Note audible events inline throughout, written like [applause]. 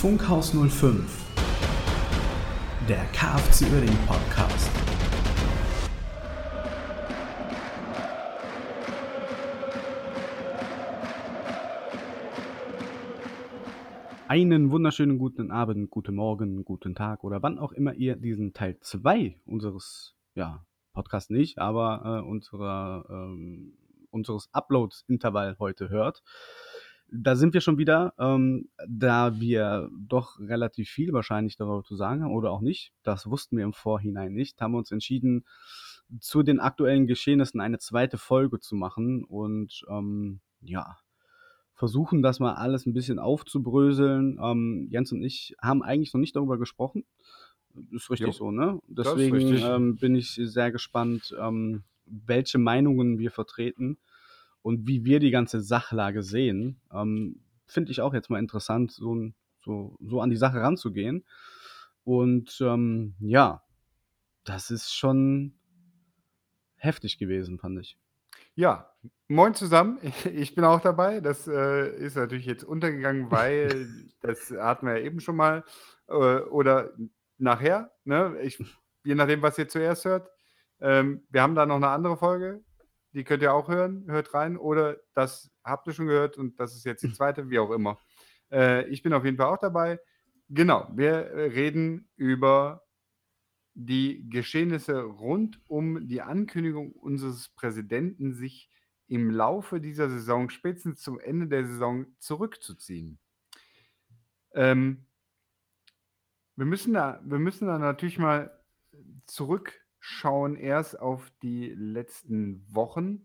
Funkhaus 05, der KFC Uerdingen Podcast. Einen wunderschönen guten Abend, guten Morgen, guten Tag oder wann auch immer ihr diesen Teil 2 unseres, ja, Podcast nicht, aber äh, unserer, ähm, unseres Uploads-Intervall heute hört. Da sind wir schon wieder, ähm, da wir doch relativ viel wahrscheinlich darüber zu sagen haben oder auch nicht. Das wussten wir im Vorhinein nicht. Haben wir uns entschieden, zu den aktuellen Geschehnissen eine zweite Folge zu machen und ähm, ja, versuchen das mal alles ein bisschen aufzubröseln. Ähm, Jens und ich haben eigentlich noch nicht darüber gesprochen. Ist richtig Jo, so, ne? Deswegen ähm, bin ich sehr gespannt, ähm, welche Meinungen wir vertreten und wie wir die ganze Sachlage sehen. Ähm, Finde ich auch jetzt mal interessant, so, so, so an die Sache ranzugehen. Und ähm, ja, das ist schon heftig gewesen, fand ich. Ja, moin zusammen. [laughs] Ich bin auch dabei. Das äh, ist natürlich jetzt untergegangen, [laughs] weil das hatten wir ja eben schon mal. Äh, oder nachher, ne? Ich, je nachdem, was ihr zuerst hört. Ähm, wir haben da noch eine andere Folge. Die könnt ihr auch hören. Hört rein. Oder das habt ihr schon gehört und das ist jetzt die zweite, wie auch immer. Äh, ich bin auf jeden Fall auch dabei. Genau, wir äh, reden über die Geschehnisse rund um die Ankündigung unseres Präsidenten, sich im Laufe dieser Saison, spätestens zum Ende der Saison, zurückzuziehen. Ähm, wir, müssen da, wir müssen da natürlich mal zurückschauen, erst auf die letzten Wochen.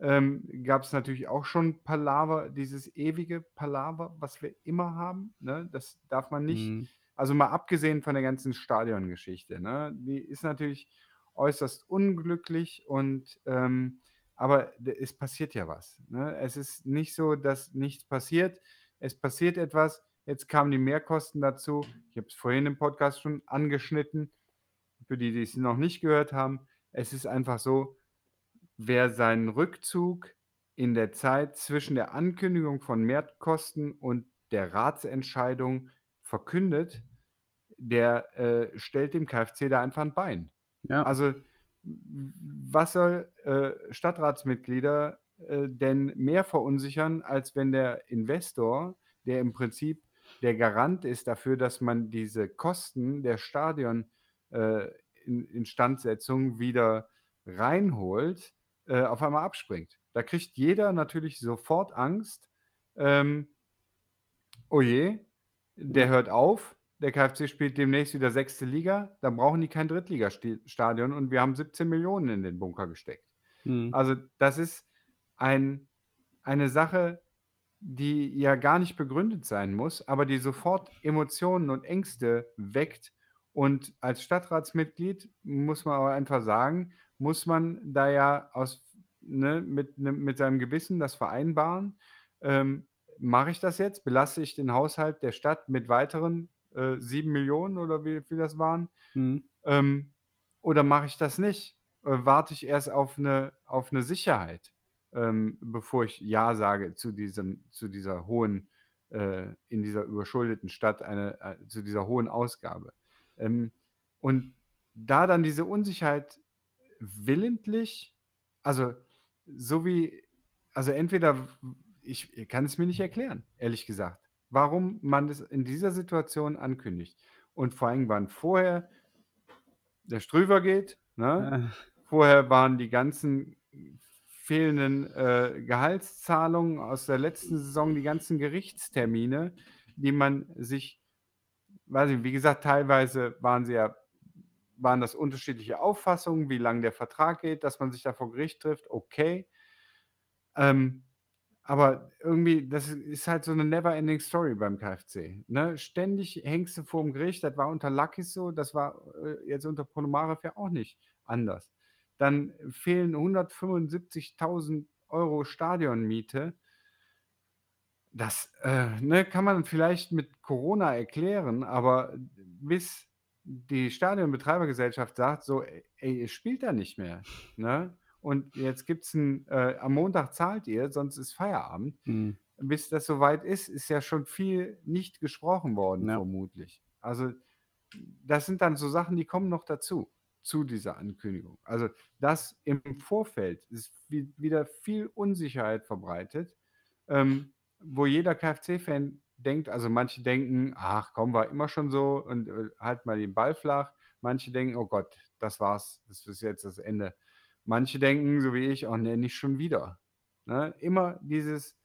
Ähm, Gab es natürlich auch schon Palaver, dieses ewige Palaver, was wir immer haben. Ne? Das darf man nicht Mhm. also mal abgesehen von der ganzen Stadiongeschichte, ne? Die ist natürlich äußerst unglücklich und ähm, aber es passiert ja was. Ne? Es ist nicht so, dass nichts passiert. Es passiert etwas. Jetzt kamen die Mehrkosten dazu. Ich habe es vorhin im Podcast schon angeschnitten. Für die, die es noch nicht gehört haben, es ist einfach so, wer seinen Rückzug in der Zeit zwischen der Ankündigung von Mehrkosten und der Ratsentscheidung verkündet, der äh, stellt dem KfC da einfach ein Bein. Ja, Also was soll äh, Stadtratsmitglieder äh, denn mehr verunsichern, als wenn der Investor, der im Prinzip der Garant ist dafür, dass man diese Kosten der Stadion äh, in Instandsetzung wieder reinholt, äh, auf einmal abspringt. Da kriegt jeder natürlich sofort Angst. Ähm, oh je, der hört auf. Der KfC spielt demnächst wieder sechste Liga. Dann brauchen die kein Drittligastadion und wir haben 17 Millionen in den Bunker gesteckt. mhm. Also das ist ein, eine Sache, die ja gar nicht begründet sein muss, aber die sofort Emotionen und Ängste weckt. Und als Stadtratsmitglied muss man aber einfach sagen, muss man da ja aus, ne, mit, ne, mit seinem Gewissen das vereinbaren. Ähm, Mache ich das jetzt? Belasse ich den Haushalt der Stadt mit weiteren äh, sieben Millionen oder wie viel das waren? Mhm. Ähm, oder mache ich das nicht? Äh, warte ich erst auf eine, auf eine Sicherheit, ähm, bevor ich Ja sage zu, diesem, zu dieser hohen, äh, in dieser überschuldeten Stadt, eine, äh, zu dieser hohen Ausgabe. Ähm, und da dann diese Unsicherheit willentlich, also so wie, also entweder, ich kann es mir nicht erklären, ehrlich gesagt, warum man das in dieser Situation ankündigt. Und vor allem, wann vorher der Ströver geht, ne? Äh, Vorher waren die ganzen fehlenden äh, Gehaltszahlungen aus der letzten Saison, die ganzen Gerichtstermine, die man sich, weiß ich, wie gesagt, teilweise waren sie ja, waren das unterschiedliche Auffassungen, wie lange der Vertrag geht, dass man sich da vor Gericht trifft, okay. Ähm, aber irgendwie, das ist halt so eine never-ending Story beim KfC. Ne? Ständig hängst du vor dem Gericht, das war unter Lakis so, das war äh, jetzt unter Ponomarev ja auch nicht anders. Dann fehlen 175.000 Euro Stadionmiete. Das äh, ne, kann man vielleicht mit Corona erklären, aber bis die Stadionbetreibergesellschaft sagt, so, ey, ihr spielt da nicht mehr. Ne? Und jetzt gibt es ein, äh, am Montag zahlt ihr, sonst ist Feierabend. mhm. bis das soweit ist, ist ja schon viel nicht gesprochen worden, Ja. vermutlich. Also, das sind dann so Sachen, die kommen noch dazu, zu dieser Ankündigung. Also, das im Vorfeld ist wi wieder viel Unsicherheit verbreitet, ähm, wo jeder KFC-Fan denkt also, manche denken: „Ach komm, war immer schon so und, äh, halt mal den Ball flach.“ Manche denken: „Oh Gott, das war's. Das ist jetzt das Ende.“ Manche denken, so wie ich: „Oh ne, nicht schon wieder.“ Ne? Immer dieses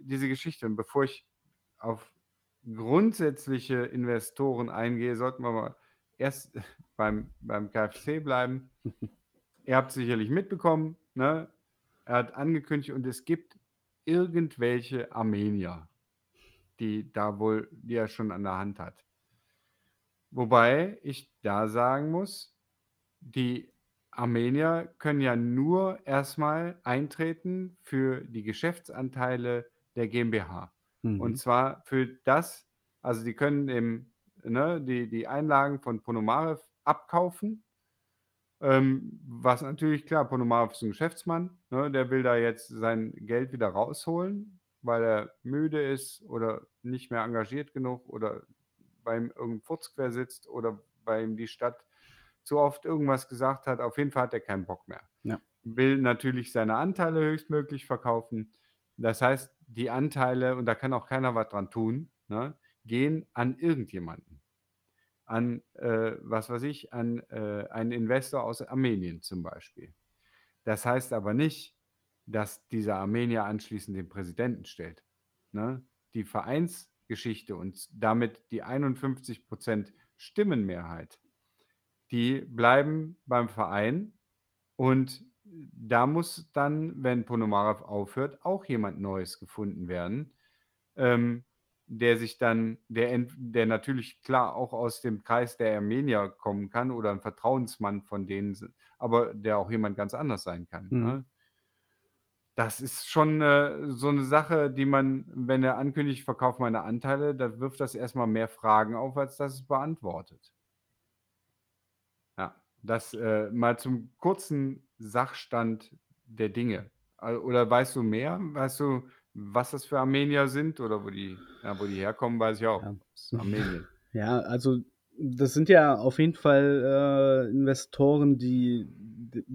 diese Geschichte. Und bevor ich auf grundsätzliche Investoren eingehe, sollten wir mal erst [laughs] beim beim KFC bleiben. [laughs] Ihr habt's sicherlich mitbekommen, ne? Er hat angekündigt und es gibt irgendwelche Armenier, die da wohl die er schon an der Hand hat. Wobei ich da sagen muss, die Armenier können ja nur erst mal eintreten für die Geschäftsanteile der GmbH. Und Mhm. zwar für das also, die können dem ne, die die Einlagen von Ponomarew abkaufen. Ähm, was natürlich klar, Ponomarew ist 'n Geschäftsmann, ne? Der will da jetzt sein Geld wieder rausholen, weil er müde ist oder nicht mehr engagiert genug oder bei ihm irgend 'n Furz quersitzt oder bei ihm die Stadt zu oft irgendwas gesagt hat. Auf jeden Fall hat er keinen Bock mehr. Ja. Will natürlich seine Anteile höchstmöglich verkaufen. Das heißt, die Anteile und da kann auch keiner was dran tun, ne, gehen an irgendjemanden. An, äh, was weiß ich, an, äh, einen Investor aus Armenien zum Beispiel. Das heißt aber nicht, dass dieser Armenier anschließend den Präsidenten stellt, ne? Die Vereinsgeschichte und damit die 51 % Stimmenmehrheit, die bleiben beim Verein und da muss dann, wenn Ponomarew aufhört, auch jemand Neues gefunden werden, ähm, der sich dann der der natürlich klar auch aus dem Kreis der Armenier kommen kann oder 'n Vertrauensmann von denen aber der auch jemand ganz anders sein kann, Mhm. ne? Das ist schon, äh, so 'ne Sache, die man wenn er ankündigt: „Ich verkaufe meine Anteile“, da wirft das erst mal mehr Fragen auf, als dass es beantwortet. Ja, das, äh, mal zum kurzen Sachstand der Dinge. Oder weißt du mehr? Weißt du, was das für Armenier sind oder wo die ja, wo die herkommen, weiß ich auch. Ja. Armenien. [laughs] Ja, also, das sind ja auf jeden Fall, äh, Investoren, die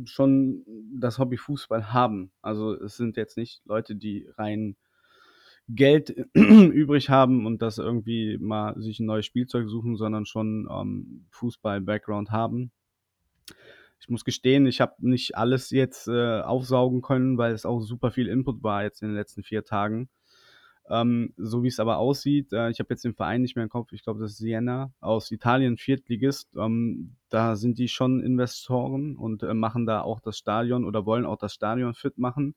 schon das Hobby Fußball haben. Also, es sind jetzt nicht Leute, die rein Geld [clears throat] übrig haben und das irgendwie mal sich 'n neues Spielzeug suchen, sondern schon, ähm, Fußball-Background haben. Ich muss gestehen, ich habe nicht alles jetzt, äh, aufsaugen können, weil es auch super viel Input war jetzt in den letzten 4 Tagen. Ähm, so wie's aber aussieht äh, ich habe jetzt den Verein nicht mehr im Kopf, ich glaube, das ist Siena aus Italien, Viertligist. Ähm, da sind die schon Investoren und, äh, machen da auch das Stadion oder wollen auch das Stadion fit machen.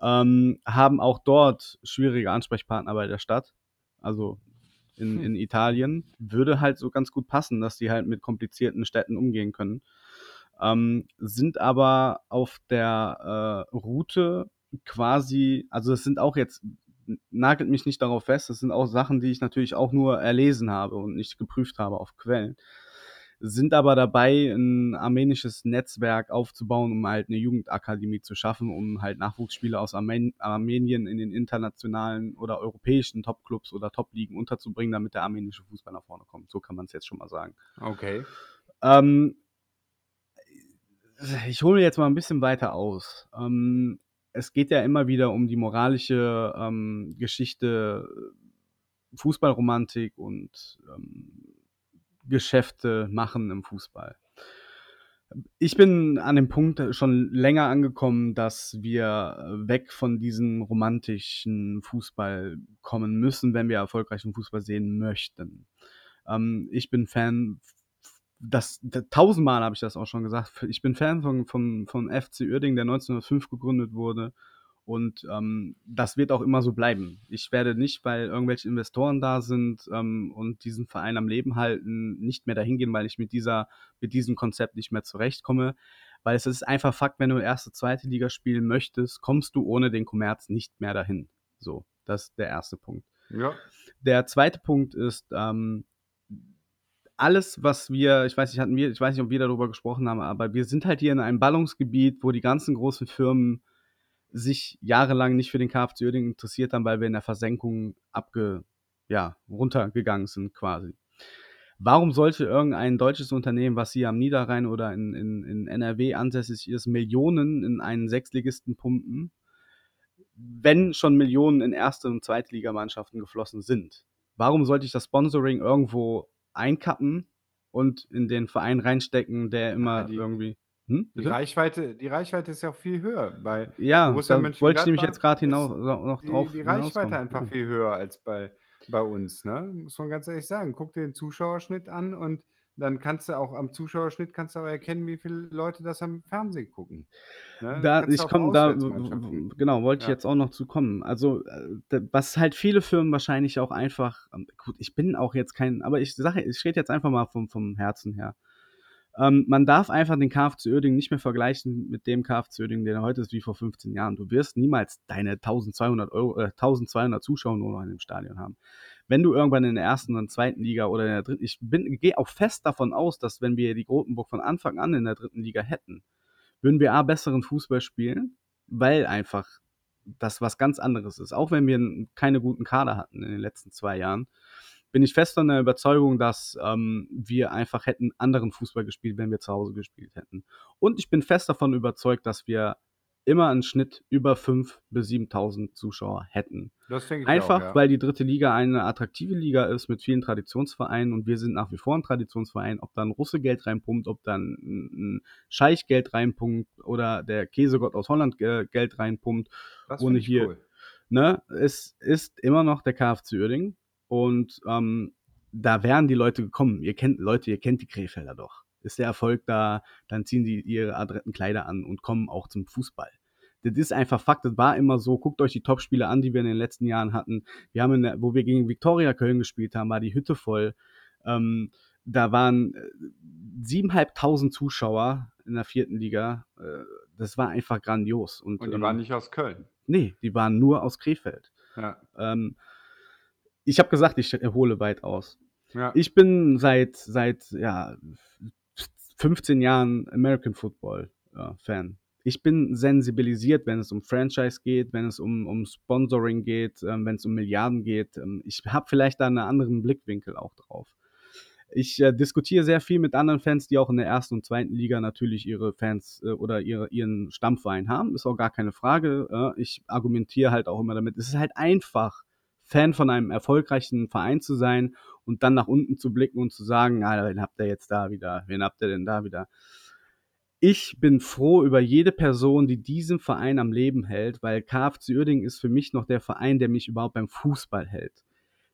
Ähm, haben auch dort schwierige Ansprechpartner bei der Stadt. Also, in Hm. in Italien. Würde halt so ganz gut passen, dass die halt mit komplizierten Städten umgehen können. Ähm, sind aber auf der, äh, Route quasi also, es sind auch jetzt nagelt mich nicht darauf fest, das sind auch Sachen, die ich natürlich auch nur erlesen habe und nicht geprüft habe auf Quellen. Sind aber dabei, 'n armenisches Netzwerk aufzubauen, um halt 'ne Jugendakademie zu schaffen, um halt Nachwuchsspieler aus Armen Armenien in den internationalen oder europäischen Topclubs oder Topligen unterzubringen, damit der armenische Fußball nach vorne kommt. So kann man's jetzt schon mal sagen. Okay. Ähm ich hole jetzt mal 'n bisschen weiter aus. Ähm, es geht ja immer wieder um die moralische, ähm, Geschichte, Fußballromantik und, ähm, Geschäfte machen im Fußball. Ich bin an dem Punkt schon länger angekommen, dass wir weg von diesem romantischen Fußball kommen müssen, wenn wir erfolgreichen Fußball sehen möchten. Ähm, ich bin Fan das d tausendmal habe ich das auch schon gesagt. Ich bin Fan von von von FC Uerdingen, der 1905 gegründet wurde und, ähm, das wird auch immer so bleiben. Ich werde nicht, weil irgendwelche Investoren da sind, ähm, und diesen Verein am Leben halten, nicht mehr dahin gehen, weil ich mit dieser mit diesem Konzept nicht mehr zurechtkomme. Weil es ist einfach Fakt, wenn du 1., 2. Liga spielen möchtest, kommst du ohne den Kommerz nicht mehr dahin. So, das ist der 1. Punkt. Ja. Der 2. Punkt ist, ähm, alles, was wir ich weiß nicht, hatten wir ich weiß nicht, ob wir darüber gesprochen haben, aber wir sind halt hier in einem Ballungsgebiet, wo die ganzen großen Firmen sich jahrelang nicht für den KFC Uerdingen interessiert haben, weil wir in der Versenkung abge, ja, runtergegangen sind quasi. Warum sollte irgendein deutsches Unternehmen, was hier am Niederrhein oder in, in, in NRW ansässig ist, Millionen in einen Sechsligisten pumpen, wenn schon Millionen in erste und Zweitligamannschaften geflossen sind? Warum sollte ich das Sponsoring irgendwo einkappen und in den Verein reinstecken, der immer ja, die, irgendwie. Hm, die, Reichweite, die Reichweite ist ja auch viel höher. Bei ja, da wollte ich nämlich jetzt gerade hinaus noch drauf. Die, die Reichweite einfach viel höher als bei, bei uns, ne? Muss man ganz ehrlich sagen. Guck dir den Zuschauerschnitt an und dann kannst du auch am Zuschauerschnitt kannst du auch erkennen, wie viele Leute das am Fernsehen gucken. Ne? Da, ich komme da, genau, wollte ja. ich jetzt auch noch zu kommen. Also, äh, was halt viele Firmen wahrscheinlich auch einfach, ähm, gut, ich bin auch jetzt kein, aber ich sage, ich rede jetzt einfach mal vom, vom Herzen her. Ähm, man darf einfach den KFC Uerdingen nicht mehr vergleichen mit dem KFC Uerdingen, der heute ist wie vor 15 Jahren. Du wirst niemals deine 1200 Euro, äh, 1200 Zuschauer nur noch in dem Stadion haben wenn du irgendwann in der ersten und zweiten Liga oder in der dritten, ich bin, gehe auch fest davon aus, dass wenn wir die Grotenburg von Anfang an in der dritten Liga hätten, würden wir A, besseren Fußball spielen, weil einfach das was ganz anderes ist. Auch wenn wir keine guten Kader hatten in den letzten zwei Jahren, bin ich fest an der Überzeugung, dass ähm, wir einfach hätten anderen Fußball gespielt, wenn wir zu Hause gespielt hätten. Und ich bin fest davon überzeugt, dass wir immer einen Schnitt über 5.000 bis 7.000 Zuschauer hätten. Einfach, auch, ja. weil die dritte Liga eine attraktive Liga ist mit vielen Traditionsvereinen und wir sind nach wie vor ein Traditionsverein. Ob da ein Russe Geld reinpumpt, ob da ein Scheich Geld reinpumpt oder der Käsegott aus Holland Geld reinpumpt, das ohne hier. Cool. Ne, es ist immer noch der KFC Uerdingen und ähm, da wären die Leute gekommen. Ihr kennt Leute, ihr kennt die Krefelder doch ist der Erfolg da, dann ziehen die ihre adretten Kleider an und kommen auch zum Fußball. Das ist einfach Fakt, das war immer so. Guckt euch die Topspiele an, die wir in den letzten Jahren hatten. Wir haben, der, wo wir gegen Viktoria Köln gespielt haben, war die Hütte voll. Ähm, da waren äh, siebeneinhalbtausend Zuschauer in der vierten Liga. Äh, das war einfach grandios. Und, und die ähm, waren nicht aus Köln? Nee, die waren nur aus Krefeld. Ja. Ähm, ich habe gesagt, ich erhole weit aus. Ja. Ich bin seit, seit ja, 15 Jahren American Football ja, Fan. Ich bin sensibilisiert, wenn es um Franchise geht, wenn es um, um Sponsoring geht, ähm, wenn es um Milliarden geht. Ähm, ich habe vielleicht da einen anderen Blickwinkel auch drauf. Ich äh, diskutiere sehr viel mit anderen Fans, die auch in der ersten und zweiten Liga natürlich ihre Fans äh, oder ihre, ihren Stammverein haben. Ist auch gar keine Frage. Äh, ich argumentiere halt auch immer damit. Es ist halt einfach, Fan von einem erfolgreichen Verein zu sein und dann nach unten zu blicken und zu sagen, ah, wen habt ihr jetzt da wieder? Wen habt ihr denn da wieder? Ich bin froh über jede Person, die diesen Verein am Leben hält, weil KFC Uerdingen ist für mich noch der Verein, der mich überhaupt beim Fußball hält.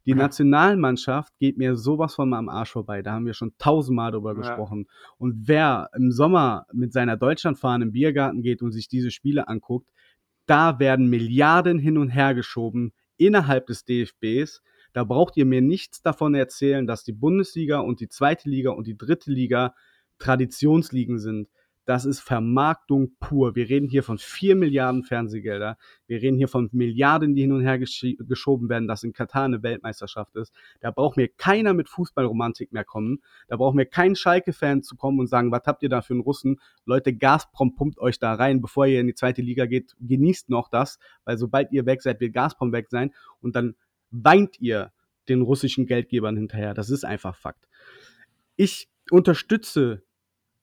Die ja. Nationalmannschaft geht mir sowas von am Arsch vorbei. Da haben wir schon tausendmal drüber ja. gesprochen. Und wer im Sommer mit seiner Deutschlandfahne im Biergarten geht und sich diese Spiele anguckt, da werden Milliarden hin und her geschoben innerhalb des DFBs. Da braucht ihr mir nichts davon erzählen, dass die Bundesliga und die zweite Liga und die dritte Liga Traditionsligen sind. Das ist Vermarktung pur. Wir reden hier von 4 Milliarden Fernsehgelder. Wir reden hier von Milliarden, die hin und her gesch geschoben werden, dass in Katar eine Weltmeisterschaft ist. Da braucht mir keiner mit Fußballromantik mehr kommen. Da braucht mir kein Schalke-Fan zu kommen und sagen, was habt ihr da für einen Russen? Leute, Gazprom pumpt euch da rein, bevor ihr in die zweite Liga geht. Genießt noch das, weil sobald ihr weg seid, wird Gazprom weg sein. Und dann weint ihr den russischen Geldgebern hinterher. Das ist einfach Fakt. Ich unterstütze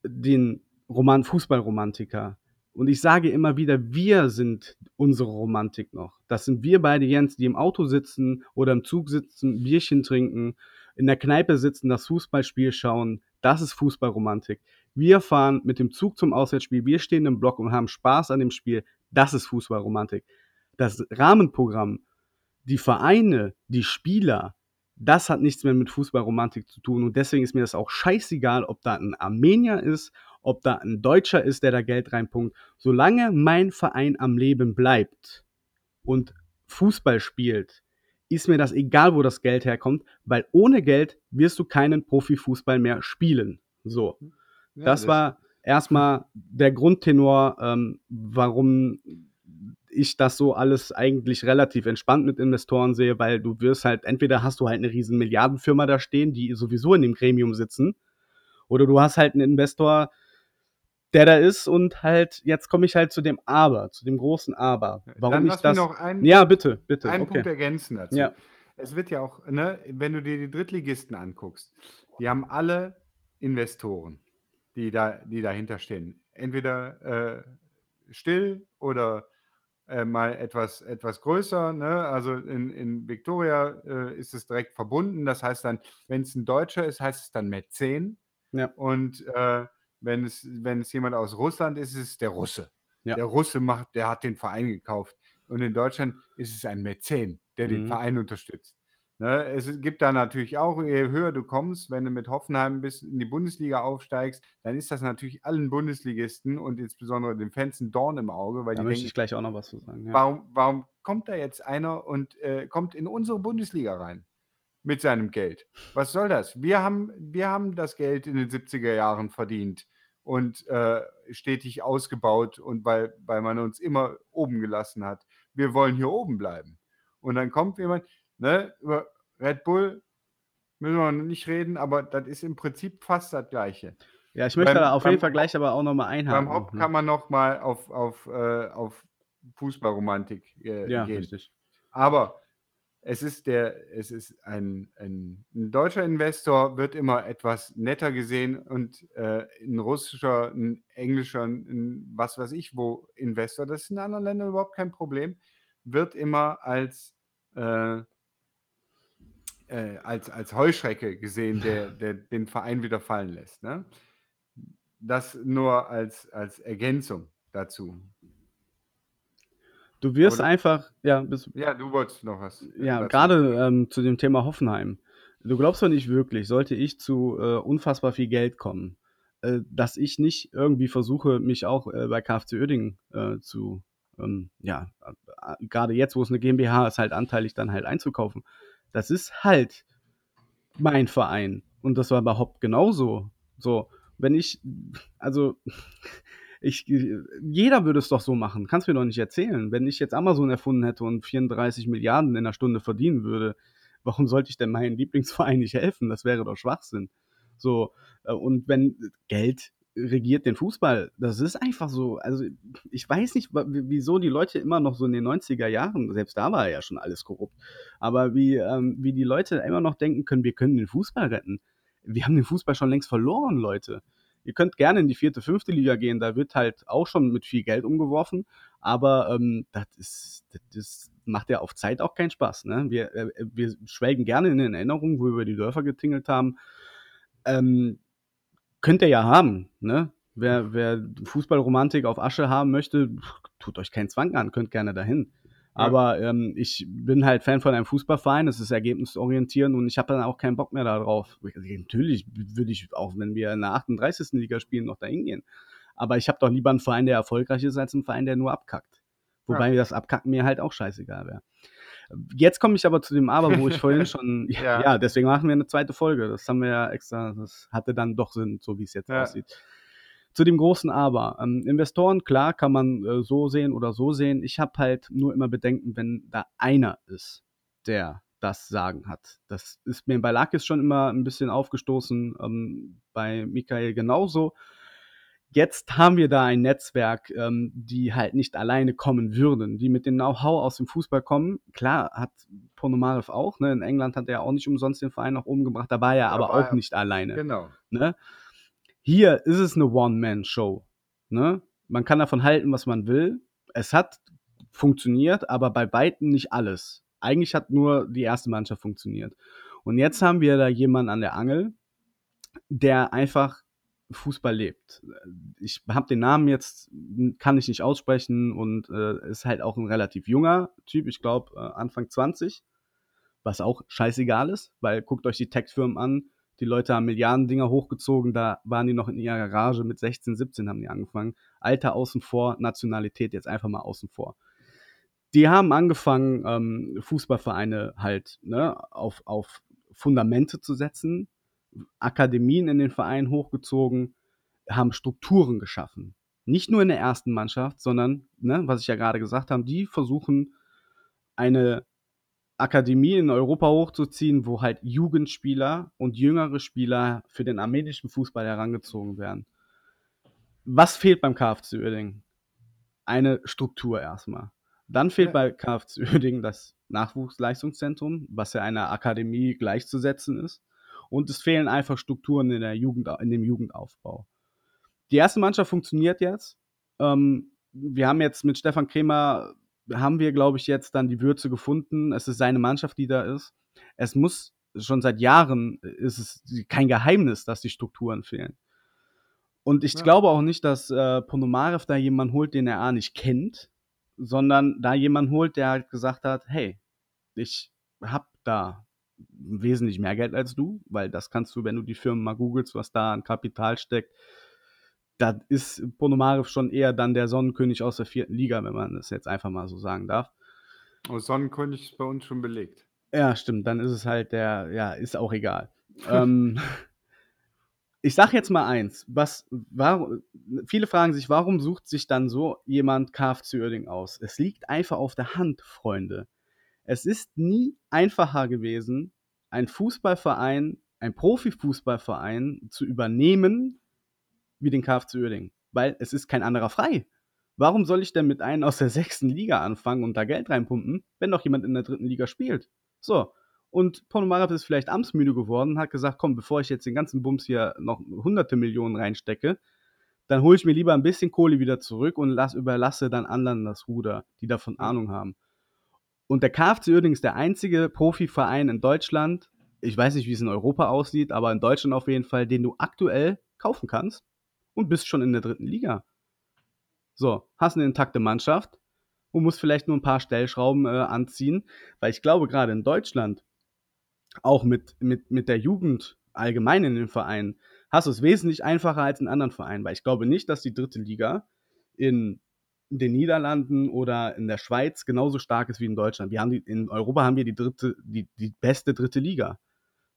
den Roman Fußballromantiker. Und ich sage immer wieder, wir sind unsere Romantik noch. Das sind wir beide, Jens, die im Auto sitzen oder im Zug sitzen, Bierchen trinken, in der Kneipe sitzen, das Fußballspiel schauen. Das ist Fußballromantik. Wir fahren mit dem Zug zum Auswärtsspiel, wir stehen im Block und haben Spaß an dem Spiel. Das ist Fußballromantik. Das Rahmenprogramm, die Vereine, die Spieler, das hat nichts mehr mit Fußballromantik zu tun. Und deswegen ist mir das auch scheißegal, ob da ein Armenier ist, ob da ein Deutscher ist, der da Geld reinpunkt. Solange mein Verein am Leben bleibt und Fußball spielt, ist mir das egal, wo das Geld herkommt, weil ohne Geld wirst du keinen Profifußball mehr spielen. So. Ja, das, das, war erstmal der Grundtenor, ähm, warum ich das so alles eigentlich relativ entspannt mit Investoren sehe, weil du wirst halt, entweder hast du halt eine riesen Milliardenfirma da stehen, die sowieso in dem Gremium sitzen, oder du hast halt einen Investor, der da ist und halt, jetzt komme ich halt zu dem Aber, zu dem großen Aber. Warum Dann ich lass mich das. noch einen, ja, bitte, bitte. einen okay. Punkt ergänzen dazu. Ja. Es wird ja auch, ne, wenn du dir die Drittligisten anguckst, die haben alle Investoren, die, da, die dahinter stehen. Entweder äh, still oder äh, mal etwas, etwas größer. Ne? Also in, in Victoria äh, ist es direkt verbunden. Das heißt dann, wenn es ein Deutscher ist, heißt es dann Mäzen. Ja. Und äh, wenn, es, wenn es jemand aus Russland ist, ist es der Russe. Ja. Der Russe macht, der hat den Verein gekauft. Und in Deutschland ist es ein Mäzen, der den Mhm. Verein unterstützt. Ne? Es gibt da natürlich auch, je höher du kommst, wenn du mit Hoffenheim bis in die Bundesliga aufsteigst, dann ist das natürlich allen Bundesligisten und insbesondere den Fans ein Dorn im Auge, weil Da die möchte denken, ich gleich auch noch was zu sagen. Ja. warum, warum kommt da jetzt einer und äh, kommt in unsere Bundesliga rein mit seinem Geld? Was soll das? Wir haben, wir haben das Geld in den 70er Jahren verdient und äh, stetig ausgebaut und weil, weil man uns immer oben gelassen hat. Wir wollen hier oben bleiben. Und dann kommt jemand, ne, über Red Bull müssen wir nicht reden, aber das ist im Prinzip fast das Gleiche. Ja, ich möchte Beim- da auf beim jeden Fall gleich aber auch nochmal einhaken. Beim ne? kann man noch mal auf, auf, äh, auf Fußballromantik äh, Ja, gehen. richtig. Aber es ist der, es ist ein, ein, ein deutscher Investor wird immer etwas netter gesehen und äh, ein russischer, ein englischer, ein was weiß ich wo Investor, das ist in anderen Ländern überhaupt kein Problem, wird immer als äh, äh, als, als Heuschrecke gesehen, der, [laughs] der den Verein wieder fallen lässt. Ne? Das nur als, als Ergänzung dazu. Du wirst Aber- einfach, ja, bis, Ja, du wolltest noch was. ja, gerade ähm, zu dem Thema Hoffenheim. Du glaubst doch nicht wirklich, sollte ich zu äh, unfassbar viel Geld kommen, äh, dass ich nicht irgendwie versuche, mich auch äh, bei KfC Uerdingen äh, zu, ähm, ja, äh, gerade jetzt, wo es eine GmbH ist, halt anteilig dann halt einzukaufen. Das ist halt mein Verein. Und das war überhaupt genauso. So, wenn ich, also, ich, jeder würde es doch so machen. Kannst mir doch nicht erzählen. Wenn ich jetzt Amazon erfunden hätte und 34 Milliarden in einer Stunde verdienen würde, warum sollte ich denn meinem Lieblingsverein nicht helfen? Das wäre doch Schwachsinn. So, äh, und wenn Geld regiert den Fußball, das ist einfach so. Also, ich weiß nicht, wieso die Leute immer noch so in den 90er Jahren, selbst da war ja schon alles korrupt, aber wie, ähm, wie die Leute immer noch denken können, wir können den Fußball retten. Wir haben den Fußball schon längst verloren, Leute. Ihr könnt gerne in die vierte, fünfte Liga gehen, da wird halt auch schon mit viel Geld umgeworfen, aber ähm, das, ist, das macht ja auf Zeit auch keinen Spaß. Ne? Wir, äh, wir schwelgen gerne in den Erinnerungen, wo wir die Dörfer getingelt haben. Ähm, könnt ihr ja haben. Ne? Wer, wer Fußballromantik auf Asche haben möchte, tut euch keinen Zwang an, könnt gerne dahin. Ja. Aber ähm, ich bin halt Fan von einem Fußballverein, es ist ergebnisorientiert und ich habe dann auch keinen Bock mehr darauf. Natürlich würde ich auch, wenn wir in der 38. Liga spielen, noch dahin gehen. Aber ich habe doch lieber einen Verein, der erfolgreich ist, als einen Verein, der nur abkackt. Wobei das Abkacken mir halt auch scheißegal wäre. Jetzt komme ich aber zu dem Aber, wo ich vorhin schon. Ja. [laughs] [laughs] Ja. ja, deswegen machen wir eine zweite Folge. Das haben wir ja extra, das hatte dann doch Sinn, so wie es jetzt Ja. aussieht. Zu dem großen Aber. Ähm, Investoren, klar, kann man äh, so sehen oder so sehen. Ich habe halt nur immer Bedenken, wenn da einer ist, der das Sagen hat. Das ist mir bei Lakis schon immer ein bisschen aufgestoßen, ähm, bei Michael genauso. Jetzt haben wir da ein Netzwerk, ähm, die halt nicht alleine kommen würden, die mit dem Know-how aus dem Fußball kommen. Klar, hat Ponomarev auch, ne? in England hat er auch nicht umsonst den Verein nach oben gebracht, da war er aber war auch er- nicht alleine. Genau. Ne? Hier ist es eine One-Man-Show. Ne? Man kann davon halten, was man will. Es hat funktioniert, aber bei weitem nicht alles. Eigentlich hat nur die erste Mannschaft funktioniert. Und jetzt haben wir da jemanden an der Angel, der einfach Fußball lebt. Ich habe den Namen jetzt, kann ich nicht aussprechen und äh, ist halt auch ein relativ junger Typ, ich glaube äh, Anfang 20, was auch scheißegal ist, weil guckt euch die Tech-Firmen an, die Leute haben Milliarden Dinger hochgezogen, da waren die noch in ihrer Garage mit 16, 17 haben die angefangen. Alter außen vor, Nationalität jetzt einfach mal außen vor. Die haben angefangen, ähm, Fußballvereine halt ne, auf, auf Fundamente zu setzen, Akademien in den Verein hochgezogen, haben Strukturen geschaffen. Nicht nur in der ersten Mannschaft, sondern, ne, was ich ja gerade gesagt habe, die versuchen, eine Akademie in Europa hochzuziehen, wo halt Jugendspieler und jüngere Spieler für den armenischen Fußball herangezogen werden. was fehlt beim KFC Uerdingen? Eine Struktur erstmal. Dann fehlt Ja. bei KFC Uerdingen das Nachwuchsleistungszentrum, was ja einer Akademie gleichzusetzen ist. Und es fehlen einfach Strukturen in, der Jugend, in dem Jugendaufbau. Die erste Mannschaft funktioniert jetzt. Ähm, wir haben jetzt mit Stefan Kremer, haben wir, glaube ich, jetzt dann die Würze gefunden. Es ist seine Mannschaft, die da ist. Es muss schon seit Jahren, ist es kein Geheimnis, dass die Strukturen fehlen. Und ich Ja. glaube auch nicht, dass äh, Ponomarev da jemanden holt, den er A nicht kennt, sondern da jemanden holt, der halt gesagt hat, hey, ich hab da wesentlich mehr Geld als du, weil das kannst du, wenn du die Firmen mal googelst, was da an Kapital steckt, da ist Ponomarev schon eher dann der Sonnenkönig aus der vierten Liga, wenn man das jetzt einfach mal so sagen darf. Oh, Sonnenkönig ist bei uns schon belegt. Ja, stimmt, dann ist es halt der, ja, ist auch egal. [laughs] ähm, ich sag jetzt mal eins, was, warum, viele fragen sich, warum sucht sich dann so jemand KFC Uerdingen aus? Es liegt einfach auf der Hand, Freunde. Es ist nie einfacher gewesen, ein Fußballverein, ein Profifußballverein zu übernehmen, wie den KFC Uerdingen. Weil es ist kein anderer frei. Warum soll ich denn mit einem aus der [laughs] sechsten Liga anfangen und da Geld reinpumpen, wenn doch jemand in der dritten Liga spielt? So. Und Ponomarev ist vielleicht amtsmüde geworden, hat gesagt, komm, bevor ich jetzt den ganzen Bums hier noch hunderte Millionen reinstecke, dann hole ich mir lieber ein bisschen Kohle wieder zurück und lass, überlasse dann anderen das Ruder, die davon Ahnung haben. Und der KFC Uerdingen ist der einzige Profiverein in Deutschland, ich weiß nicht, wie es in Europa aussieht, aber in Deutschland auf jeden Fall, den du aktuell kaufen kannst und bist schon in der dritten Liga. So, hast eine intakte Mannschaft und musst vielleicht nur ein paar Stellschrauben äh, anziehen, weil ich glaube, gerade in Deutschland, auch mit, mit, mit der Jugend allgemein in den Vereinen, hast du es wesentlich einfacher als in anderen Vereinen, weil ich glaube nicht, dass die dritte Liga in den Niederlanden oder in der Schweiz genauso stark ist wie in Deutschland. Wir haben die, in Europa haben wir die dritte, die, die beste dritte Liga.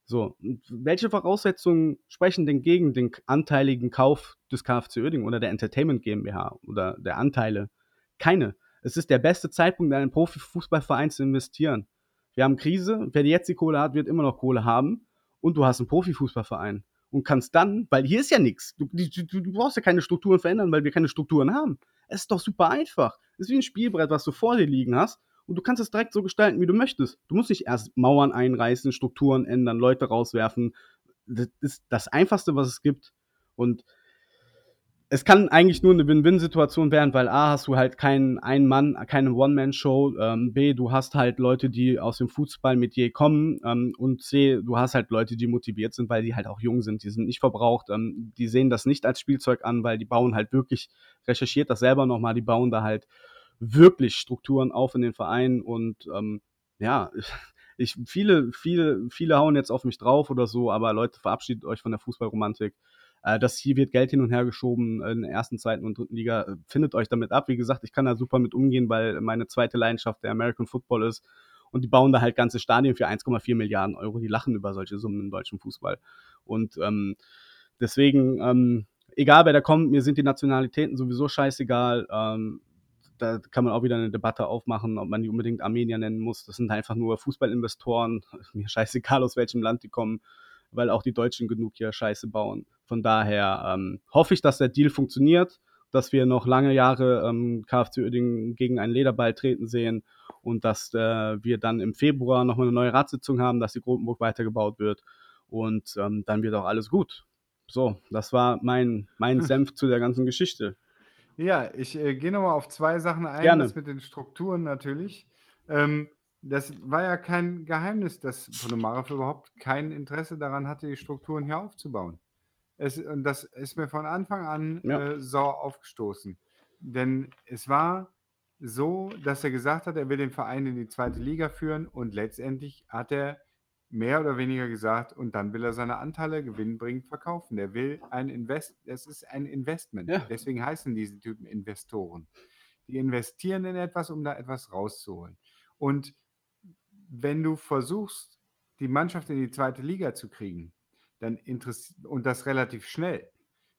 So, welche Voraussetzungen sprechen denn gegen den anteiligen Kauf des KFC Uerdingen oder der Entertainment GmbH oder der Anteile? Keine. Es ist der beste Zeitpunkt, in einen Profifußballverein zu investieren. Wir haben Krise, wer jetzt die Kohle hat, wird immer noch Kohle haben und du hast einen Profifußballverein und kannst dann, weil hier ist ja nichts, du, du, du, brauchst ja keine Strukturen verändern, weil wir keine Strukturen haben. Es ist doch super einfach. Es ist wie ein Spielbrett, was du vor dir liegen hast und du kannst es direkt so gestalten, wie du möchtest. Du musst nicht erst Mauern einreißen, Strukturen ändern, Leute rauswerfen. Das ist das Einfachste, was es gibt. Und es kann eigentlich nur eine Win-Win-Situation werden, weil A, hast du halt keinen Ein-Mann, keine One-Man-Show, ähm, B, du hast halt Leute, die aus dem Fußball mit je kommen ähm, und C, du hast halt Leute, die motiviert sind, weil die halt auch jung sind, die sind nicht verbraucht, ähm, die sehen das nicht als Spielzeug an, weil die bauen halt wirklich, recherchiert das selber nochmal, die bauen da halt wirklich Strukturen auf in den Vereinen und ähm, ja, [laughs] ich, viele, viele, viele hauen jetzt auf mich drauf oder so, aber Leute, verabschiedet euch von der Fußballromantik. Äh, das hier wird Geld hin und her geschoben in der ersten, zweiten und dritten Liga. Findet euch damit ab. Wie gesagt, ich kann da super mit umgehen, weil meine zweite Leidenschaft der American Football ist. Und die bauen da halt ganze Stadien für 1,4 Milliarden Euro. Die lachen über solche Summen im deutschen Fußball. Und ähm, deswegen, ähm, egal wer da kommt, mir sind die Nationalitäten sowieso scheißegal. Ähm, da kann man auch wieder eine Debatte aufmachen, ob man die unbedingt Armenier nennen muss. Das sind einfach nur Fußballinvestoren. [laughs] Mir scheißegal, aus welchem Land die kommen, weil auch die Deutschen genug hier Scheiße bauen. Von daher ähm, hoffe ich, dass der Deal funktioniert, dass wir noch lange Jahre ähm, KFC Uerdingen gegen einen Lederball treten sehen und dass äh, wir dann im Februar noch mal eine neue Ratssitzung haben, dass die Grotenburg weitergebaut wird und ähm, dann wird auch alles gut. So, das war mein, mein Senf zu der ganzen Geschichte. Ja, ich äh, gehe nochmal auf zwei Sachen ein. Gerne. Das mit den Strukturen natürlich. Ähm, das war ja kein Geheimnis, dass Ponomarev überhaupt kein Interesse daran hatte, die Strukturen hier aufzubauen. Es, und das ist mir von Anfang an Ja. äh, sauer aufgestoßen. Denn es war so, dass er gesagt hat, er will den Verein in die zweite Liga führen und letztendlich hat er mehr oder weniger gesagt, und dann will er seine Anteile gewinnbringend verkaufen. Der will ein Invest, es ist ein Investment. Ja. Deswegen heißen diese Typen Investoren. Die investieren in etwas, um da etwas rauszuholen. Und wenn du versuchst, die Mannschaft in die zweite Liga zu kriegen, dann interessiert, und das relativ schnell,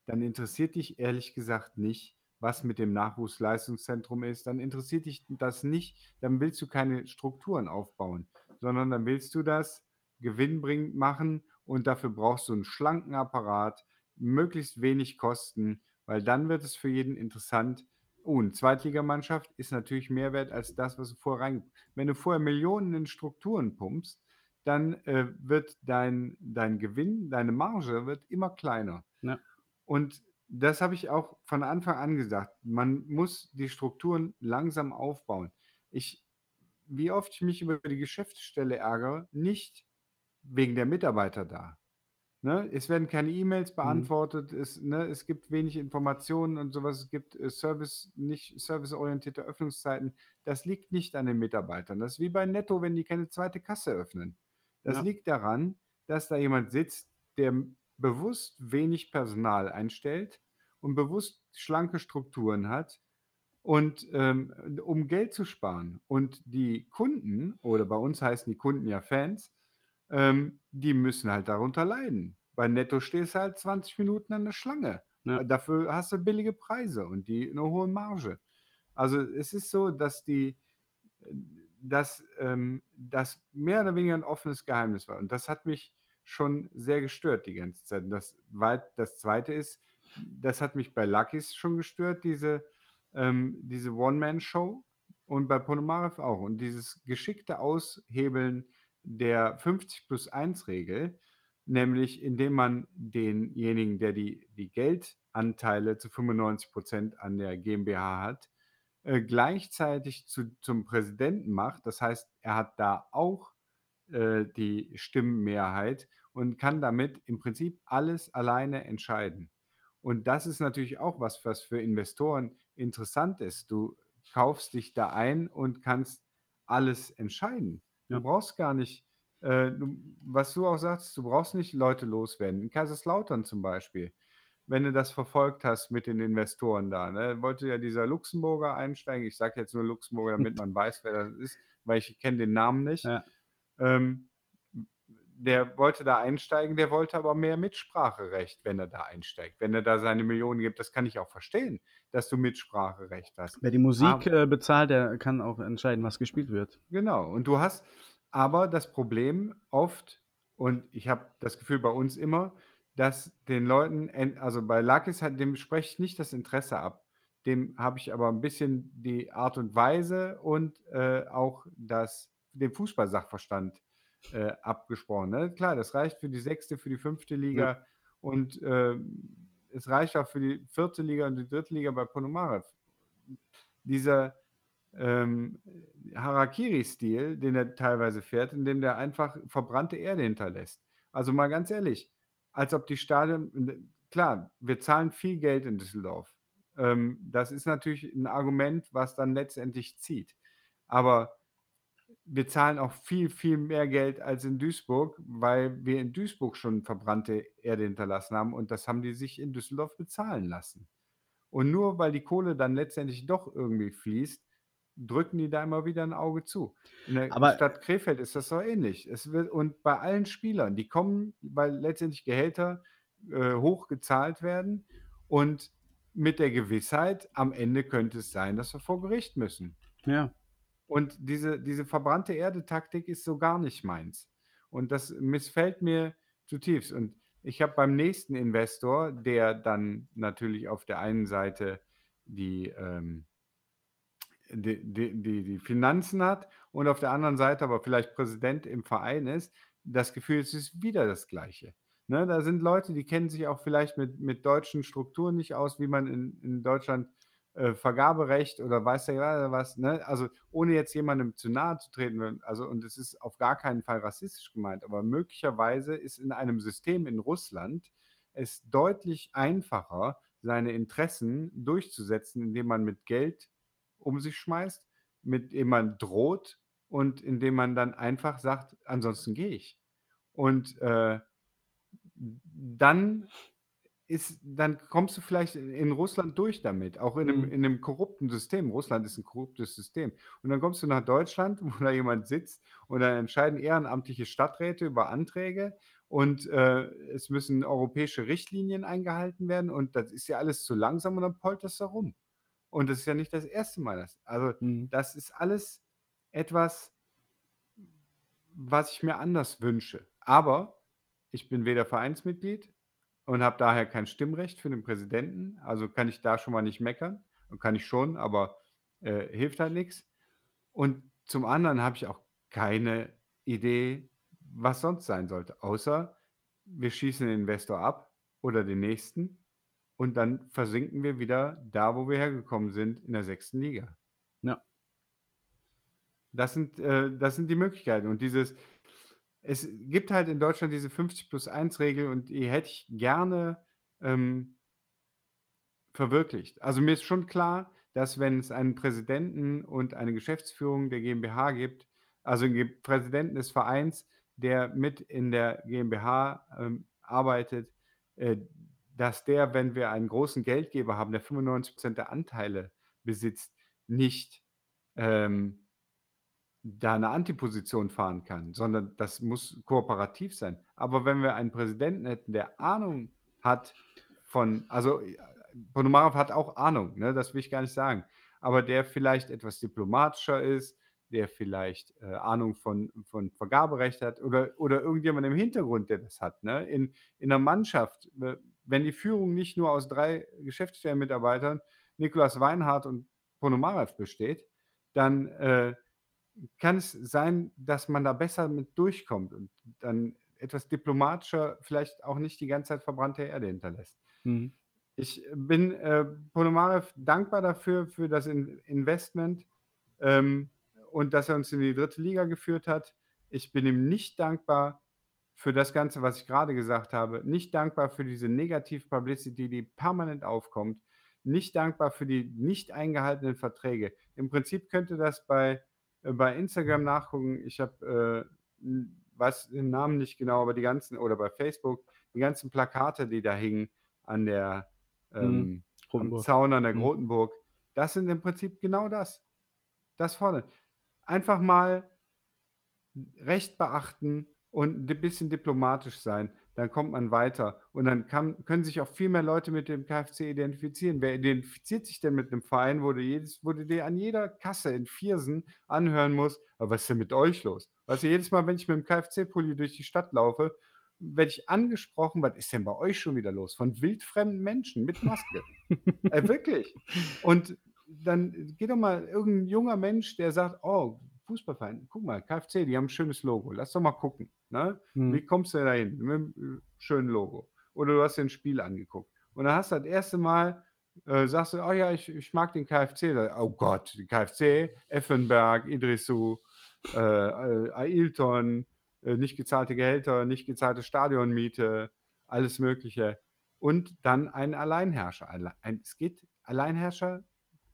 dann interessiert dich ehrlich gesagt nicht, was mit dem Nachwuchsleistungszentrum ist. Dann interessiert dich das nicht, dann willst du keine Strukturen aufbauen, sondern dann willst du das gewinnbringend machen und dafür brauchst du einen schlanken Apparat, möglichst wenig Kosten weil dann wird es für jeden interessant. Oh, 'ne Zweitligamannschaft ist natürlich mehr wert als das, was du vorher rein wenn du vorher Millionen in Strukturen pumpst, dann, äh, wird dein dein Gewinn, deine Marge wird immer kleiner. Ja. Und das habe ich auch von Anfang an gesagt. Man muss die Strukturen langsam aufbauen. Ich wie oft ich mich über die Geschäftsstelle ärgere, nicht wegen der Mitarbeiter da. Ne? Es werden keine E-Mails Mhm. beantwortet, es ne, es gibt wenig Informationen und so was. Es gibt, äh, Service nicht serviceorientierte Öffnungszeiten. Das liegt nicht an den Mitarbeitern. Das ist wie bei Netto, wenn die keine zweite Kasse öffnen. Das Ja. liegt daran, dass da jemand sitzt, der bewusst wenig Personal einstellt und bewusst schlanke Strukturen hat und, ähm, um Geld zu sparen. Und die Kunden, oder bei uns heißen die Kunden ja Fans, ähm, die müssen halt darunter leiden. Bei Netto stehst du halt 20 Minuten an der Schlange. Ja. Äh, dafür hast du billige Preise und die 'ne hohe Marge. Also, es ist so, dass die äh, dass, ähm, das mehr oder weniger 'n offenes Geheimnis war. Und das hat mich schon sehr gestört die ganze Zeit. Das das Zweite ist, das hat mich bei Luckys schon gestört, diese ähm, diese One-Man-Show und bei Ponomarev auch. Und dieses geschickte Aushebeln der 50+1-Regel, nämlich indem man denjenigen, der die die Geldanteile zu 95% an der GmbH hat, äh, gleichzeitig zu zum Präsidenten macht. Das heißt, er hat da auch, äh, die Stimmenmehrheit und kann damit im Prinzip alles alleine entscheiden. Und das ist natürlich auch was, was für Investoren interessant ist. Du kaufst dich da ein und kannst alles entscheiden. Ja. Du brauchst gar nicht, äh, du was du auch sagst, du brauchst nicht Leute loswerden. In Kaiserslautern zum Beispiel, wenn du das verfolgt hast mit den Investoren da, ne, wollte ja dieser Luxemburger einsteigen. Ich sage jetzt nur Luxemburger, damit [laughs] man weiß, wer das ist, weil ich kenne den Namen nicht. Ja. Ähm, der wollte da einsteigen, der wollte aber mehr Mitspracherecht, wenn er da einsteigt. Wenn er da seine Millionen gibt, das kann ich auch verstehen, dass du Mitspracherecht hast. Wer die Musik, äh, bezahlt, der kann auch entscheiden, was gespielt wird. Genau. Und du hast aber das Problem oft, und ich habe das Gefühl bei uns immer, dass den Leuten en also bei hat dem spreche ich nicht das Interesse ab. Dem habe ich aber 'n bisschen die Art und Weise und, äh, auch das den Fußballsachverstand, äh, abgesprochen, ne? Klar, das reicht für die 6., für die 5. Liga Ja. und, ähm, es reicht auch für die 4. Liga und die 3. Liga bei Ponomarev. Dieser, ähm, Harakiri-Stil, den er teilweise fährt, indem der einfach verbrannte Erde hinterlässt. Also, mal ganz ehrlich, als ob die Stadien ne, klar, wir zahlen viel Geld in Düsseldorf. Ähm, das ist natürlich 'n Argument, was dann letztendlich zieht. Aber wir zahlen auch viel, viel mehr Geld als in Duisburg, weil wir in Duisburg schon verbrannte Erde hinterlassen haben und das haben die sich in Düsseldorf bezahlen lassen. Und nur weil die Kohle dann letztendlich doch irgendwie fließt, drücken die da immer wieder 'n Auge zu. In der Aber Stadt Krefeld ist das doch ähnlich. Es wird und bei allen Spielern, die kommen, weil letztendlich Gehälter, äh, hoch gezahlt werden und mit der Gewissheit, am Ende könnte es sein, dass wir vor Gericht müssen. Ja. Und diese diese verbrannte Erde-Taktik ist so gar nicht meins. Und das missfällt mir zutiefst. Und ich habe beim nächsten Investor, der dann natürlich auf der einen Seite die, ähm die die die die Finanzen hat und auf der anderen Seite aber vielleicht Präsident im Verein ist, das Gefühl, es ist wieder das Gleiche. Ne, da sind Leute, die kennen sich auch vielleicht mit mit deutschen Strukturen nicht aus, wie man in in Deutschland, äh, Vergaberecht oder weiß der was, ne? Also, ohne jetzt jemandem zu nahe zu treten, also, und es ist auf gar keinen Fall rassistisch gemeint, aber möglicherweise ist in einem System in Russland es deutlich einfacher, seine Interessen durchzusetzen, indem man mit Geld um sich schmeißt, mit dem man droht und indem man dann einfach sagt: „Ansonsten gehe ich.“ Und, äh, dann ist dann kommst du vielleicht in Russland durch damit, auch in 'nem Mhm. in 'nem korrupten System. Russland ist 'n korruptes System. Und dann kommst du nach Deutschland, [laughs] wo da jemand sitzt und dann entscheiden ehrenamtliche Stadträte über Anträge und, äh, es müssen europäische Richtlinien eingehalten werden und das ist ja alles zu langsam und dann polterst du rum. Und das ist ja nicht das 1. Mal, das also, Mhm. das ist alles etwas was ich mir anders wünsche. Aber ich bin weder Vereinsmitglied und habe daher kein Stimmrecht für den Präsidenten. Also kann ich da schon mal nicht meckern. Kann ich schon, aber äh, hilft halt nichts. Und zum anderen habe ich auch keine Idee, was sonst sein sollte, außer wir schießen den Investor ab oder den nächsten und dann versinken wir wieder da, wo wir hergekommen sind, in der sechsten Liga. Ja. Das sind, äh, das sind die Möglichkeiten. Und dieses, es gibt halt in Deutschland diese 50 plus 1 Regel und die hätte ich gerne ähm, verwirklicht. Also mir ist schon klar, dass wenn es einen Präsidenten und eine Geschäftsführung der GmbH gibt, also einen Präsidenten des Vereins, der mit in der GmbH ähm, arbeitet, äh, dass der, wenn wir einen großen Geldgeber haben, der 95% der Anteile besitzt, nicht ähm, da eine Antiposition fahren kann, sondern das muss kooperativ sein. Aber wenn wir einen Präsidenten hätten, der Ahnung hat von, also Ponomarev hat auch Ahnung, ne, das will ich gar nicht sagen, aber der vielleicht etwas diplomatischer ist, der vielleicht äh, Ahnung von, von Vergaberecht hat oder, oder irgendjemand im Hintergrund, der das hat. Ne? In, in einer Mannschaft, äh, wenn die Führung nicht nur aus drei Geschäftsstellenmitarbeitern, Nikolaus Weinhardt und Ponomarev besteht, dann äh, kann es sein, dass man da besser mit durchkommt und dann etwas diplomatischer vielleicht auch nicht die ganze Zeit verbrannte Erde hinterlässt. Mhm. Ich bin äh, Ponomarev dankbar dafür, für das in Investment ähm, und dass er uns in die dritte Liga geführt hat. Ich bin ihm nicht dankbar für das Ganze, was ich gerade gesagt habe, nicht dankbar für diese Negativ-Publicity, die permanent aufkommt, nicht dankbar für die nicht eingehaltenen Verträge. Im Prinzip könnte das bei bei Instagram nachgucken. Ich habe, äh, weiß den Namen nicht genau, aber die ganzen, oder bei Facebook, die ganzen Plakate, die da hingen an der mhm. ähm, am Zaun an der mhm. Grotenburg, das sind im Prinzip genau das. Das vorne. Einfach mal Recht beachten und ein bisschen diplomatisch sein dann kommt man weiter. Und dann kann, können sich auch viel mehr Leute mit dem KFC identifizieren. Wer identifiziert sich denn mit einem Verein, wo du, jedes, wo du dir an jeder Kasse in Viersen anhören musst, aber was ist denn mit euch los? Weißt du, jedes Mal, wenn ich mit dem KFC-Pulli durch die Stadt laufe, werde ich angesprochen, was ist denn bei euch schon wieder los? Von wildfremden Menschen mit Maske. äh, wirklich. [laughs] Und dann geht doch mal irgendein junger Mensch, der sagt, oh, Fußballverein, guck mal, KFC, die haben ein schönes Logo, lass doch mal gucken. Ne? Hm. Wie kommst du da hin? Mit einem äh, schönen Logo. Oder du hast dir ein Spiel angeguckt. Und dann hast du das erste Mal, äh, sagst du, oh ja, ich, ich mag den KFC. Oh Gott, die KFC, Effenberg, Idrisu, äh, äh, Ailton, äh, nicht gezahlte Gehälter, nicht gezahlte Stadionmiete, alles Mögliche. Und dann ein Alleinherrscher. Ein, es geht, Alleinherrscher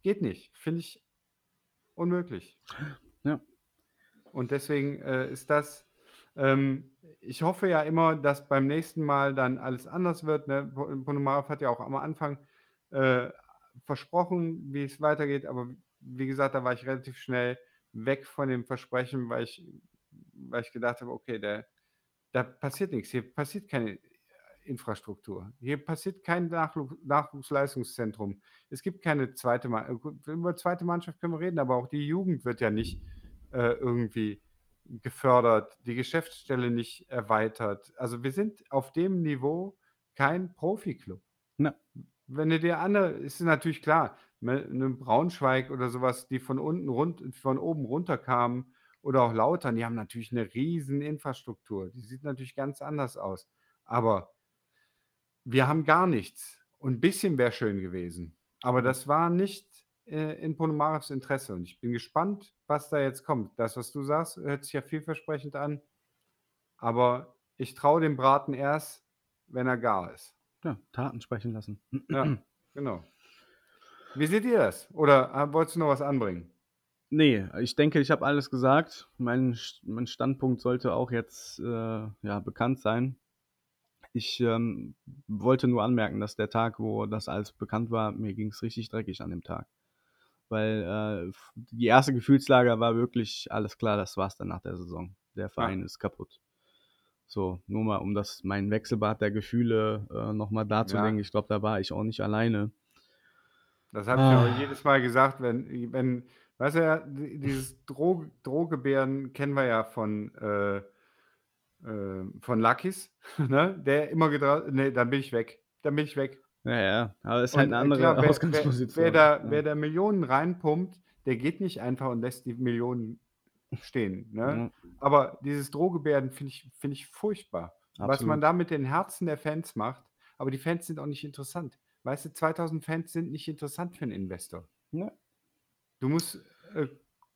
geht nicht. Finde ich unmöglich. Ja. Und deswegen äh, ist das, ähm, ich hoffe ja immer, dass beim nächsten Mal dann alles anders wird. Ne? Ponomarev hat ja auch am Anfang äh, versprochen, wie es weitergeht, aber wie gesagt, da war ich relativ schnell weg von dem Versprechen, weil ich, weil ich gedacht habe, okay, der, da passiert nichts, hier passiert keine Infrastruktur, hier passiert kein Nachwuchs Nachwuchsleistungszentrum, es gibt keine zweite Mannschaft, über zweite Mannschaft können wir reden, aber auch die Jugend wird ja nicht äh, irgendwie gefördert, die Geschäftsstelle nicht erweitert. Also wir sind auf dem Niveau kein Profiklub. Ja. Wenn du dir andere, ist es natürlich klar, ne, eine Braunschweig oder sowas, die von unten rund, von oben runter kamen oder auch Lautern, die haben natürlich eine riesen Infrastruktur. Die sieht natürlich ganz anders aus. Aber wir haben gar nichts. Und ein bisschen wäre schön gewesen. Aber das war nicht äh, in Ponomarevs Interesse. Und ich bin gespannt, was da jetzt kommt. Das, was du sagst, hört sich ja vielversprechend an. Aber ich traue dem Braten erst, wenn er gar ist. Ja, Taten sprechen lassen. Ja, [clears throat] genau. Wie seht ihr das? Oder äh, wolltest du noch was anbringen? Nee, ich denke, ich habe alles gesagt. Mein, mein Standpunkt sollte auch jetzt äh, ja, bekannt sein. Ich ähm, wollte nur anmerken, dass der Tag, wo das alles bekannt war, mir ging es richtig dreckig an dem Tag weil äh, die erste Gefühlslage war wirklich alles klar, das war's dann nach der Saison. Der Verein ja. ist kaputt. So, nur mal, um das mein Wechselbad der Gefühle äh, nochmal darzulegen. Ja. Ich glaube, da war ich auch nicht alleine. Das habe ich ah. auch jedes Mal gesagt, wenn, wenn, weißt du ja, dieses Dro Drohgebären kennen wir ja von, äh, äh, von Luckys, [laughs] ne, der immer getraut ne, dann bin ich weg. Dann bin ich weg. Ja, ja, aber ist halt Und, eine äh, andere klar, wer wer Ausgangsposition. wer da Ja. wer da Millionen reinpumpt, der geht nicht einfach und lässt die Millionen stehen, ne? Ja, Aber dieses Drohgebärden finde ich finde ich furchtbar. Was man absolut. da mit den Herzen der Fans macht, aber die Fans sind auch nicht interessant. Weißt du, 2.000 Fans sind nicht interessant für 'n Investor. Ne. Du musst, äh,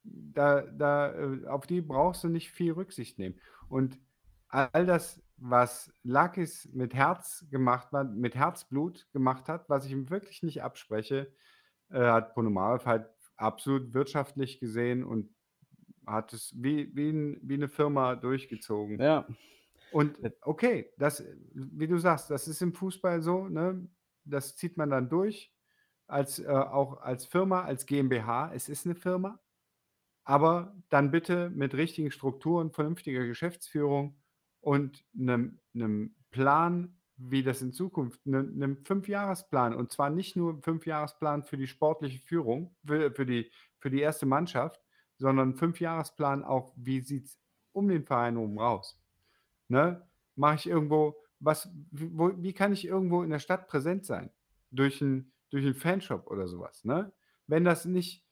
da da, äh auf die brauchst du nicht viel Rücksicht nehmen. Und all das, was Lakis mit Herz gemacht hat mit Herzblut gemacht hat, was ich ihm wirklich nicht abspreche, äh, hat Ponomarev halt absolut wirtschaftlich gesehen und hat es wie wie 'n wie 'ne Firma durchgezogen. Ja. Und Äh okay, das wie du sagst, das ist im Fußball so, ne? Das zieht man dann durch als äh, auch als Firma, als GmbH. Es ist 'ne Firma, aber dann bitte mit richtigen Strukturen, vernünftiger Geschäftsführung und 'nem 'nem Plan, wie das in Zukunft 'nen 'nem Fünfjahresplan und zwar nicht nur Fünfjahresplan für die sportliche Führung, für für die für die erste Mannschaft, sondern Fünfjahresplan auch, wie sieht's um den Verein rum raus, ne? Mache ich irgendwo was wo wie kann ich irgendwo in der Stadt präsent sein? Durch 'n durch Fanshop oder so was, ne? Wenn das nicht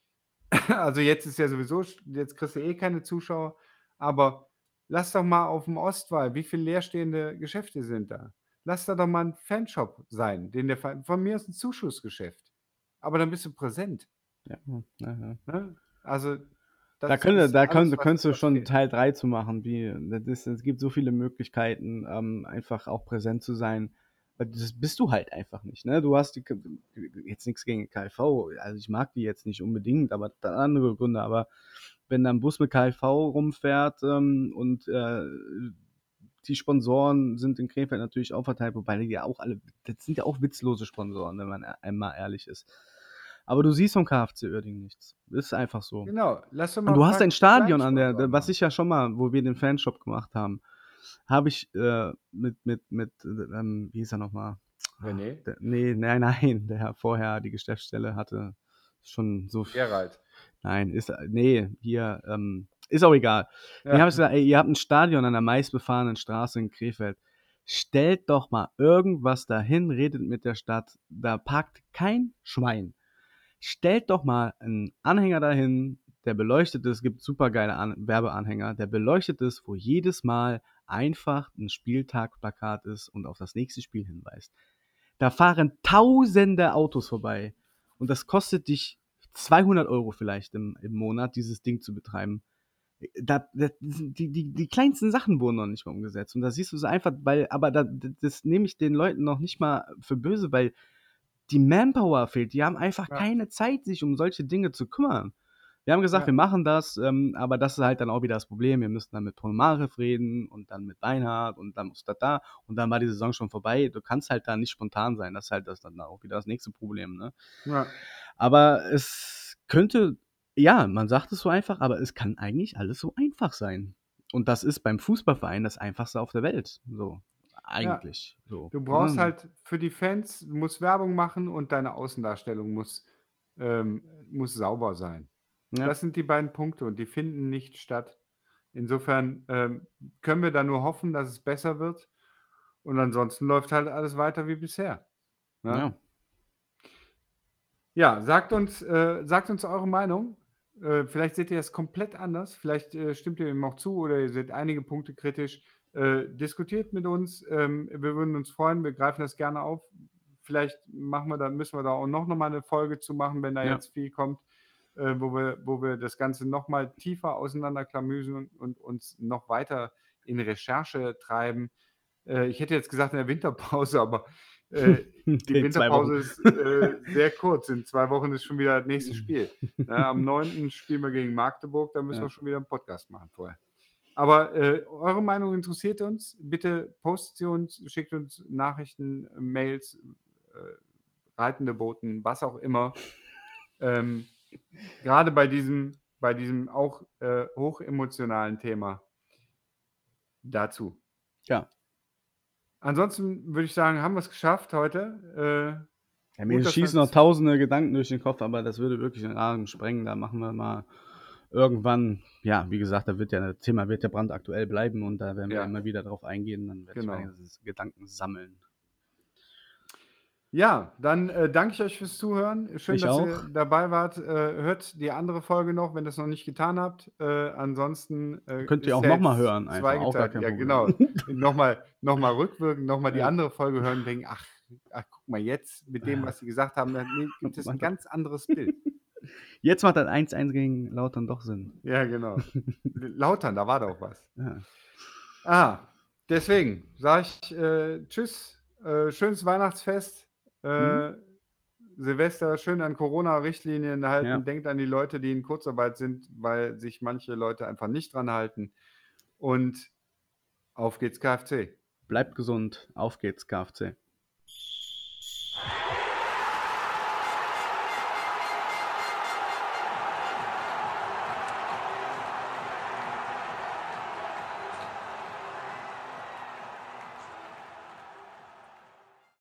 [clears throat] also jetzt ist ja sowieso jetzt kriegst du eh keine Zuschauer, aber lass doch mal auf'm Ostwall wie viel leerstehende Geschäfte sind da? Lass da doch mal 'n Fanshop sein, den der von mir aus 'n Zuschussgeschäft, aber dann bist du präsent. Ja, hm, ja, ja. Ne? Also, Da das könnte ist da alles, könntest du schon fehlt. Teil 3 zu machen, wie das ist es gibt so viele Möglichkeiten, ähm, einfach auch präsent zu sein. Weil das bist du halt einfach nicht, ne? Du hast die jetzt nix gegen KIV, also ich mag die jetzt nicht unbedingt, aber andere Gründe. Aber wenn da 'n Bus mit KIV rumfährt, ähm, und, äh, die Sponsoren sind in Krefeld natürlich auch verteilt, wobei die ja auch alle das sind ja auch witzlose Sponsoren, wenn man e einmal ehrlich ist. Aber du siehst vom KFC Uerdingen nichts. Ist einfach so. Genau, lass doch Und mal du 'n hast ein Stadion an der was ich ja schon mal wo wir den Fanshop gemacht haben, habe ich, äh, mit mit mit, ähm wie hieß er noch mal? René? Der ne, nein, [laughs] nein, der vorher die Geschäftsstelle hatte, schon so f Gerald. nein, ist ne, hier, ähm ist auch egal. Ja. habe ich gesagt: „Ey, ihr habt 'n Stadion an der meistbefahrenen Straße in Krefeld. Stellt doch mal irgendwas dahin, redet mit der Stadt. Da parkt kein Schwein. Stellt doch mal 'n Anhänger dahin, der beleuchtet ist.“ Gibt supergeile An Werbeanhänger, der beleuchtet ist, wo jedes Mal einfach 'n Spieltagplakat ist und auf das nächste Spiel hinweist. Da fahren tausende Autos vorbei und das kostet dich 200 € vielleicht im im Monat, dieses Ding zu betreiben. Da da die die die kleinsten Sachen wurden noch nicht mal umgesetzt und da siehst du so einfach weil aber da das nehme ich den Leuten noch nicht mal für böse, weil die Manpower fehlt. Die haben einfach Ja. keine Zeit, sich um solche Dinge zu kümmern. Wir haben gesagt: Ja. „Wir machen das“, ähm, aber das ist halt dann auch wieder das Problem. Wir müssten dann mit Ponomarev reden und dann mit Beinhard und dann muss das da und dann war die Saison schon vorbei. Du kannst halt da nicht spontan sein. Das ist halt das dann auch wieder das nächste Problem, ne? Ja. Aber es könnte ja, man sagt es so einfach, aber es kann eigentlich alles so einfach sein. Und das ist beim Fußballverein das Einfachste auf der Welt, so Ja. eigentlich, so, Du brauchst ne? halt für die Fans du musst Werbung machen und deine Außendarstellung muss ähm, muss sauber sein. Ja. Das sind die beiden Punkte und die finden nicht statt. Insofern, ähm, können wir da nur hoffen, dass es besser wird und ansonsten läuft halt alles weiter wie bisher, ne? Ja. Ja, sagt uns äh, sagt uns eure Meinung. Äh, vielleicht seht ihr das komplett anders. Vielleicht, äh, stimmt ihr dem auch zu oder ihr seht einige Punkte kritisch. Äh, diskutiert mit uns. Ähm, wir würden uns freuen. Wir greifen das gerne auf. Vielleicht machen wir da müssen wir da auch noch noch mal 'ne Folge zu machen, wenn da Ja. jetzt viel kommt, äh, wo wir wo wir das Ganze noch mal tiefer auseinanderklamüsern und uns noch weiter in Recherche treiben. Äh, ich hätte jetzt gesagt in der Winterpause, aber, äh, [laughs] die In 2 Wochen. Winterpause ist, äh, sehr kurz. In 2 Wochen ist schon wieder das nächste Spiel. [laughs] Ne, am 9. spielen wir gegen Magdeburg, da müssen Ja. wir schon wieder 'n Podcast machen vorher. Aber, äh, eure Meinung interessiert uns. Bitte postet sie uns, schickt uns Nachrichten, Mails, äh, reitende Boten, was auch immer. Ähm, grade bei diesem bei diesem auch, äh, hochemotionalen Thema dazu. Ja. Ansonsten würde ich sagen, haben wir's geschafft heute. Äh, Ja, mir gut, schießen wir noch tausende Gedanken durch den Kopf, aber das würde wirklich den Rahmen sprengen. Da machen wir mal irgendwann, ja, wie gesagt, da wird ja das Thema wird ja brandaktuell bleiben und da werden wir Ja. immer wieder drauf eingehen. Dann werde Genau. meine Gedanken sammeln. Ja, dann äh, danke ich euch fürs Zuhören. Schön, Ich dass auch. ihr dabei wart. Äh, hört die andere Folge noch, wenn ihr es noch nicht getan habt. Äh, ansonsten äh, Könnt ihr ist auch ja noch mal jetzt hören, einfach, auch gar zweigeteilt. kein Ja, Problem. genau. [laughs] nochmal noch mal rückwirkend, nochmal die Ja. andere Folge hören und denken, ach, ach, guck mal, jetzt mit dem, was sie gesagt haben, dann nee, [laughs] gibt es ein Macht- ganz anderes Bild. [laughs] Jetzt macht das 1-1 gegen Lautern doch Sinn. Ja, genau. Lautern, da war doch was. Ja. Ah, deswegen sage ich äh, Tschüss, äh, schönes Weihnachtsfest, äh, Silvester, schön an Corona-Richtlinien halten. Ja. Denkt an die Leute, die in Kurzarbeit sind, weil sich manche Leute einfach nicht dran halten. Und auf geht's KFC. Bleibt gesund, auf geht's, KFC.